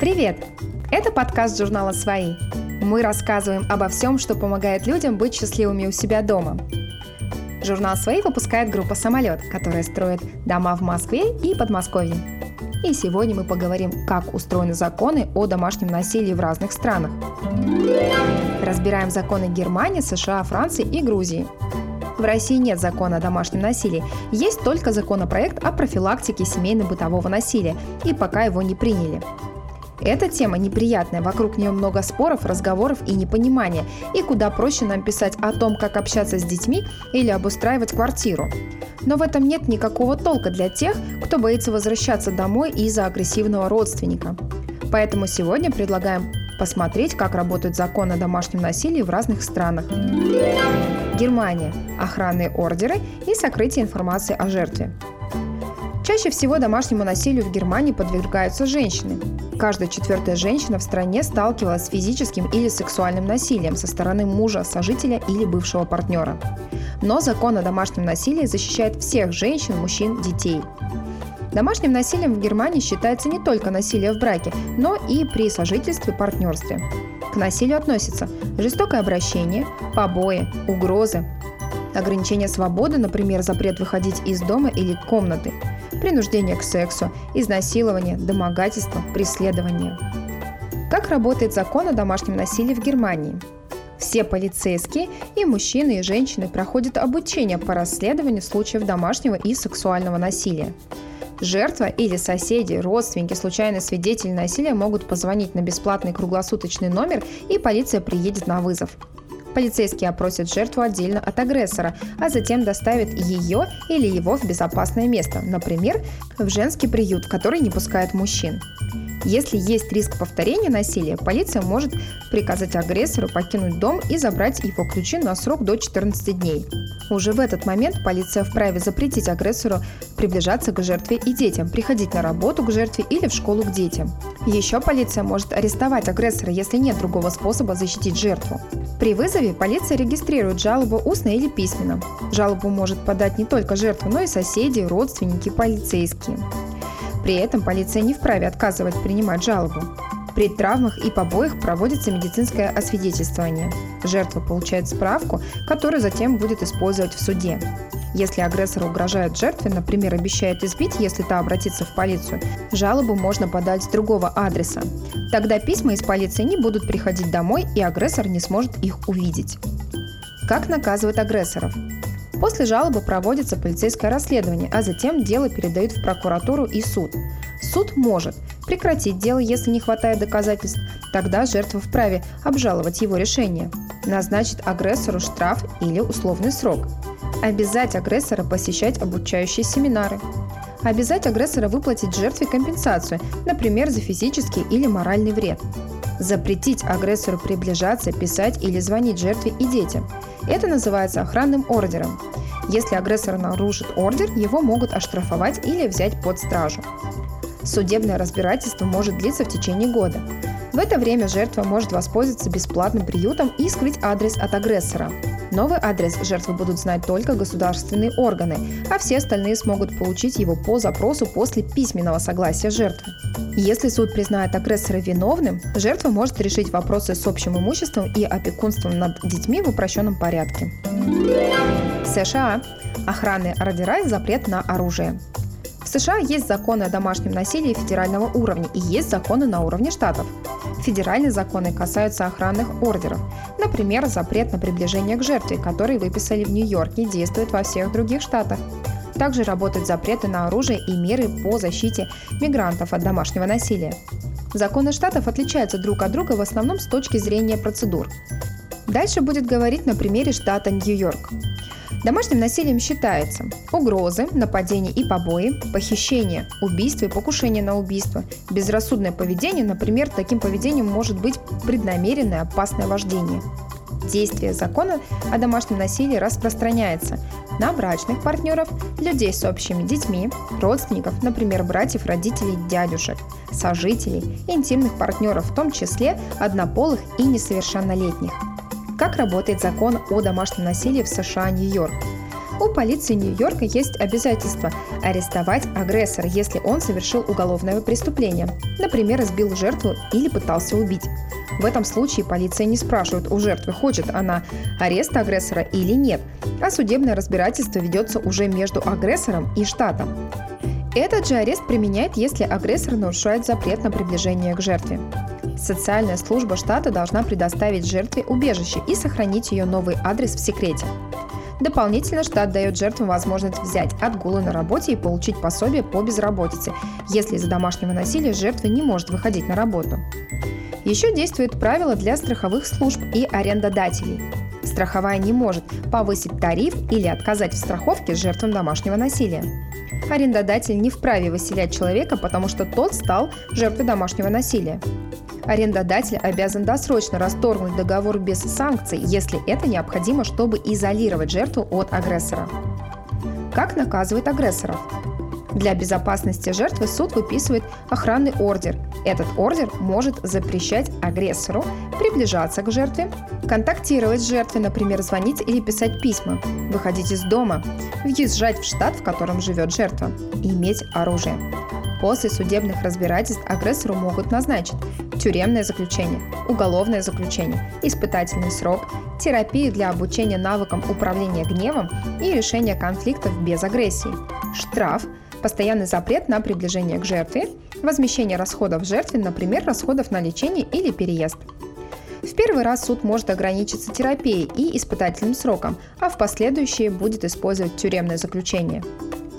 Привет! Это подкаст журнала «Свои». Мы рассказываем обо всем, что помогает людям быть счастливыми у себя дома. Журнал «Свои» выпускает группа «Самолет», которая строит дома в Москве и Подмосковье. И сегодня мы поговорим, как устроены законы о домашнем насилии в разных странах. Разбираем законы Германии, США, Франции и Грузии. В России нет закона о домашнем насилии. Есть только законопроект о профилактике семейно-бытового насилия, и пока его не приняли. Эта тема неприятная, вокруг нее много споров, разговоров и непонимания, и куда проще нам писать о том, как общаться с детьми или обустраивать квартиру. Но в этом нет никакого толка для тех, кто боится возвращаться домой из-за агрессивного родственника. Поэтому сегодня предлагаем посмотреть, как работают законы о домашнем насилии в разных странах. Германия. Охранные ордеры и сокрытие информации о жертве. Чаще всего домашнему насилию в Германии подвергаются женщины. Каждая четвертая женщина в стране сталкивалась с физическим или сексуальным насилием со стороны мужа, сожителя или бывшего партнера. Но закон о домашнем насилии защищает всех женщин, мужчин, детей. Домашним насилием в Германии считается не только насилие в браке, но и при сожительстве партнерстве. К насилию относятся жестокое обращение, побои, угрозы, ограничение свободы, например, запрет выходить из дома или комнаты, принуждение к сексу, изнасилование, домогательство, преследование. Как работает закон о домашнем насилии в Германии? Все полицейские, и мужчины, и женщины проходят обучение по расследованию случаев домашнего и сексуального насилия. Жертва или соседи, родственники, случайные свидетели насилия могут позвонить на бесплатный круглосуточный номер, и полиция приедет на вызов. Полицейские опросят жертву отдельно от агрессора, а затем доставят ее или его в безопасное место, например, в женский приют, который не пускает мужчин. Если есть риск повторения насилия, полиция может приказать агрессору покинуть дом и забрать его ключи на срок до 14 дней. Уже в этот момент полиция вправе запретить агрессору приближаться к жертве и детям, приходить на работу к жертве или в школу к детям. Еще полиция может арестовать агрессора, если нет другого способа защитить жертву. При вызове полиция регистрирует жалобу устно или письменно. Жалобу может подать не только жертва, но и соседи, родственники, полицейские. При этом полиция не вправе отказывать принимать жалобу. При травмах и побоях проводится медицинское освидетельствование. Жертва получает справку, которую затем будет использовать в суде. Если агрессор угрожает жертве, например, обещает избить, если та обратится в полицию, жалобу можно подать с другого адреса. Тогда письма из полиции не будут приходить домой, и агрессор не сможет их увидеть. Как наказывать агрессоров? После жалобы проводится полицейское расследование, а затем дело передают в прокуратуру и суд. Суд может прекратить дело, если не хватает доказательств, тогда жертва вправе обжаловать его решение, назначить агрессору штраф или условный срок, обязать агрессора посещать обучающие семинары, обязать агрессора выплатить жертве компенсацию, например, за физический или моральный вред, запретить агрессору приближаться, писать или звонить жертве и детям. Это называется охранным ордером. Если агрессор нарушит ордер, его могут оштрафовать или взять под стражу. Судебное разбирательство может длиться в течение года. Это время жертва может воспользоваться бесплатным приютом и скрыть адрес от агрессора. Новый адрес жертвы будут знать только государственные органы, а все остальные смогут получить его по запросу после письменного согласия жертвы. Если суд признает агрессора виновным, жертва может решить вопросы с общим имуществом и опекунством над детьми в упрощенном порядке. США. Охранные ордера и запрет на оружие. В США есть законы о домашнем насилии федерального уровня и есть законы на уровне штатов. Федеральные законы касаются охранных ордеров. Например, запрет на приближение к жертве, который выписали в Нью-Йорке, действует во всех других штатах. Также работают запреты на оружие и меры по защите мигрантов от домашнего насилия. Законы штатов отличаются друг от друга в основном с точки зрения процедур. Дальше будет говорить на примере штата Нью-Йорк. Домашним насилием считается угрозы, нападения и побои, похищение, убийство и покушение на убийство, безрассудное поведение, например, таким поведением может быть преднамеренное опасное вождение. Действие закона о домашнем насилии распространяется на брачных партнеров, людей с общими детьми, родственников, например, братьев, родителей, дядюшек, сожителей, интимных партнеров, в том числе однополых и несовершеннолетних – как работает закон о домашнем насилии в США Нью-Йорк? У полиции Нью-Йорка есть обязательство арестовать агрессора, если он совершил уголовное преступление, например, избил жертву или пытался убить. В этом случае полиция не спрашивает у жертвы, хочет она ареста агрессора или нет, а судебное разбирательство ведется уже между агрессором и штатом. Этот же арест применяет, если агрессор нарушает запрет на приближение к жертве. Социальная служба штата должна предоставить жертве убежище и сохранить ее новый адрес в секрете. Дополнительно штат дает жертвам возможность взять отгулы на работе и получить пособие по безработице, если из-за домашнего насилия жертва не может выходить на работу. Еще действует правило для страховых служб и арендодателей. Страховая не может повысить тариф или отказать в страховке жертвам домашнего насилия. Арендодатель не вправе выселять человека, потому что тот стал жертвой домашнего насилия. Арендодатель обязан досрочно расторгнуть договор без санкций, если это необходимо, чтобы изолировать жертву от агрессора. Как наказывать агрессоров? Для безопасности жертвы суд выписывает охранный ордер. Этот ордер может запрещать агрессору приближаться к жертве, контактировать с жертвой, например, звонить или писать письма, выходить из дома, въезжать в штат, в котором живет жертва, и иметь оружие. После судебных разбирательств агрессору могут назначить тюремное заключение, уголовное заключение, испытательный срок, терапию для обучения навыкам управления гневом и решения конфликтов без агрессии, штраф, постоянный запрет на приближение к жертве, возмещение расходов жертве, например, расходов на лечение или переезд. В первый раз суд может ограничиться терапией и испытательным сроком, а в последующие будет использовать тюремное заключение.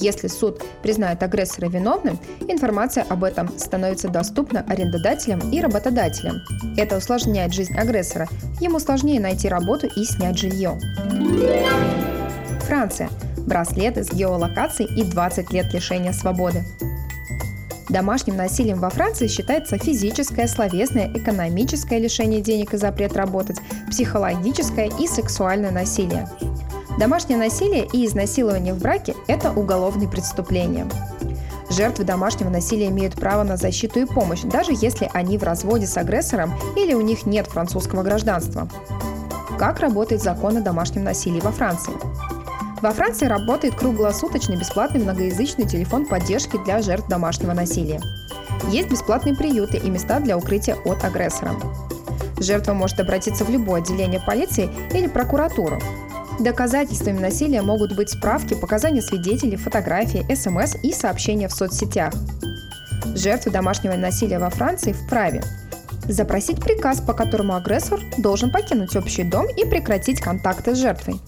Если суд признает агрессора виновным, информация об этом становится доступна арендодателям и работодателям. Это усложняет жизнь агрессора. Ему сложнее найти работу и снять жилье. Франция браслеты с геолокацией и 20 лет лишения свободы. Домашним насилием во Франции считается физическое, словесное, экономическое лишение денег и запрет работать, психологическое и сексуальное насилие. Домашнее насилие и изнасилование в браке – это уголовные преступления. Жертвы домашнего насилия имеют право на защиту и помощь, даже если они в разводе с агрессором или у них нет французского гражданства. Как работает закон о домашнем насилии во Франции? Во Франции работает круглосуточный бесплатный многоязычный телефон поддержки для жертв домашнего насилия. Есть бесплатные приюты и места для укрытия от агрессора. Жертва может обратиться в любое отделение полиции или прокуратуру. Доказательствами насилия могут быть справки, показания свидетелей, фотографии, СМС и сообщения в соцсетях. Жертвы домашнего насилия во Франции вправе запросить приказ, по которому агрессор должен покинуть общий дом и прекратить контакты с жертвой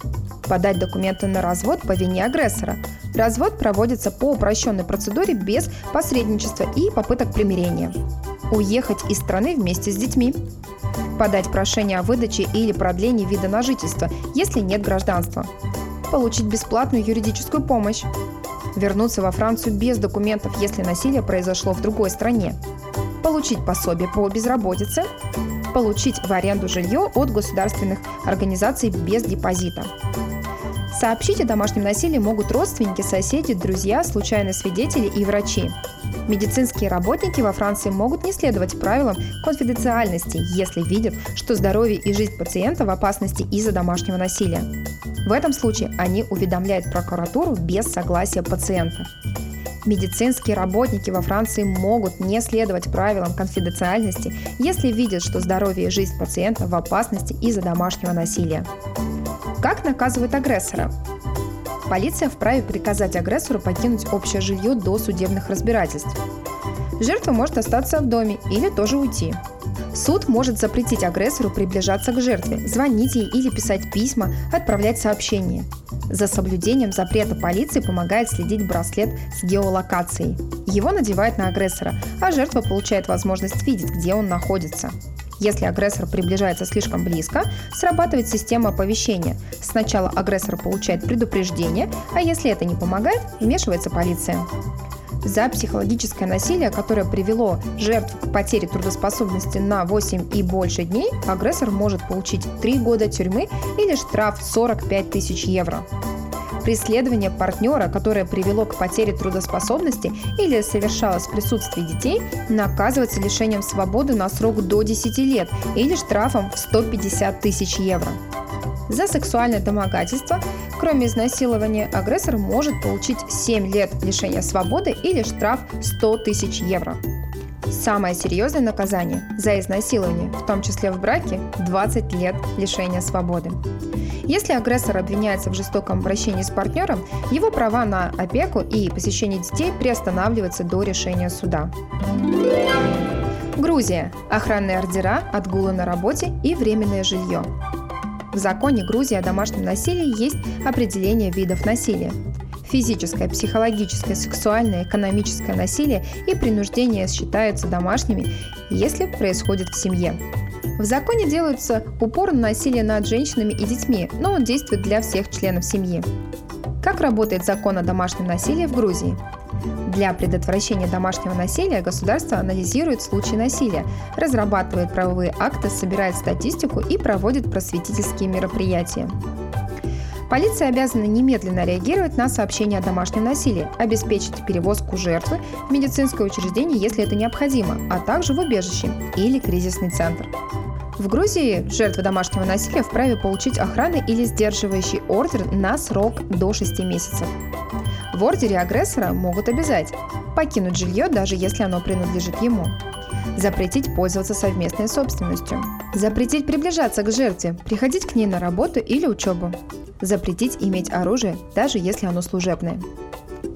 подать документы на развод по вине агрессора. Развод проводится по упрощенной процедуре без посредничества и попыток примирения. Уехать из страны вместе с детьми. Подать прошение о выдаче или продлении вида на жительство, если нет гражданства. Получить бесплатную юридическую помощь. Вернуться во Францию без документов, если насилие произошло в другой стране. Получить пособие по безработице. Получить в аренду жилье от государственных организаций без депозита. Сообщить о домашнем насилии могут родственники, соседи, друзья, случайные свидетели и врачи. Медицинские работники во Франции могут не следовать правилам конфиденциальности, если видят, что здоровье и жизнь пациента в опасности из-за домашнего насилия. В этом случае они уведомляют прокуратуру без согласия пациента. Медицинские работники во Франции могут не следовать правилам конфиденциальности, если видят, что здоровье и жизнь пациента в опасности из-за домашнего насилия. Как наказывают агрессора? Полиция вправе приказать агрессору покинуть общее жилье до судебных разбирательств. Жертва может остаться в доме или тоже уйти. Суд может запретить агрессору приближаться к жертве, звонить ей или писать письма, отправлять сообщения. За соблюдением запрета полиции помогает следить браслет с геолокацией. Его надевают на агрессора, а жертва получает возможность видеть, где он находится. Если агрессор приближается слишком близко, срабатывает система оповещения. Сначала агрессор получает предупреждение, а если это не помогает, вмешивается полиция. За психологическое насилие, которое привело жертву к потере трудоспособности на 8 и больше дней, агрессор может получить 3 года тюрьмы или штраф 45 тысяч евро. Преследование партнера, которое привело к потере трудоспособности или совершалось в присутствии детей, наказывается лишением свободы на срок до 10 лет или штрафом в 150 тысяч евро. За сексуальное домогательство, кроме изнасилования, агрессор может получить 7 лет лишения свободы или штраф 100 тысяч евро. Самое серьезное наказание за изнасилование, в том числе в браке, 20 лет лишения свободы. Если агрессор обвиняется в жестоком обращении с партнером, его права на опеку и посещение детей приостанавливаются до решения суда. Грузия. Охранные ордера, отгулы на работе и временное жилье. В законе Грузии о домашнем насилии есть определение видов насилия. Физическое, психологическое, сексуальное, экономическое насилие и принуждение считаются домашними, если происходит в семье. В законе делается упор на насилие над женщинами и детьми, но он действует для всех членов семьи. Как работает закон о домашнем насилии в Грузии? Для предотвращения домашнего насилия государство анализирует случаи насилия, разрабатывает правовые акты, собирает статистику и проводит просветительские мероприятия. Полиция обязана немедленно реагировать на сообщения о домашнем насилии, обеспечить перевозку жертвы в медицинское учреждение, если это необходимо, а также в убежище или кризисный центр. В Грузии жертвы домашнего насилия вправе получить охраны или сдерживающий ордер на срок до 6 месяцев. В ордере агрессора могут обязать покинуть жилье, даже если оно принадлежит ему, запретить пользоваться совместной собственностью, запретить приближаться к жертве, приходить к ней на работу или учебу, запретить иметь оружие, даже если оно служебное.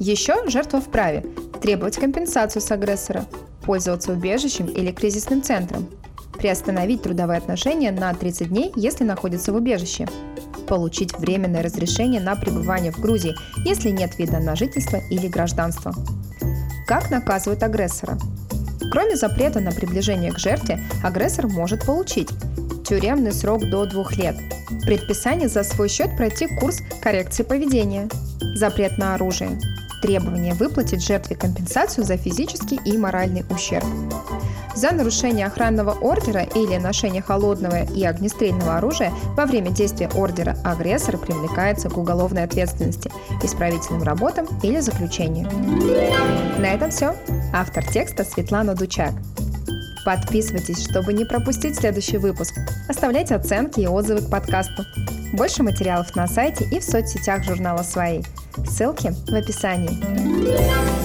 Еще жертва вправе требовать компенсацию с агрессора, пользоваться убежищем или кризисным центром, приостановить трудовые отношения на 30 дней, если находится в убежище, получить временное разрешение на пребывание в Грузии, если нет вида на жительство или гражданство. Как наказывают агрессора? Кроме запрета на приближение к жертве, агрессор может получить тюремный срок до двух лет, предписание за свой счет пройти курс коррекции поведения, запрет на оружие, требование выплатить жертве компенсацию за физический и моральный ущерб, за нарушение охранного ордера или ношение холодного и огнестрельного оружия во время действия ордера агрессор привлекается к уголовной ответственности, исправительным работам или заключению. На этом все. Автор текста Светлана Дучак. Подписывайтесь, чтобы не пропустить следующий выпуск. Оставляйте оценки и отзывы к подкасту. Больше материалов на сайте и в соцсетях журнала «Свои». Ссылки в описании.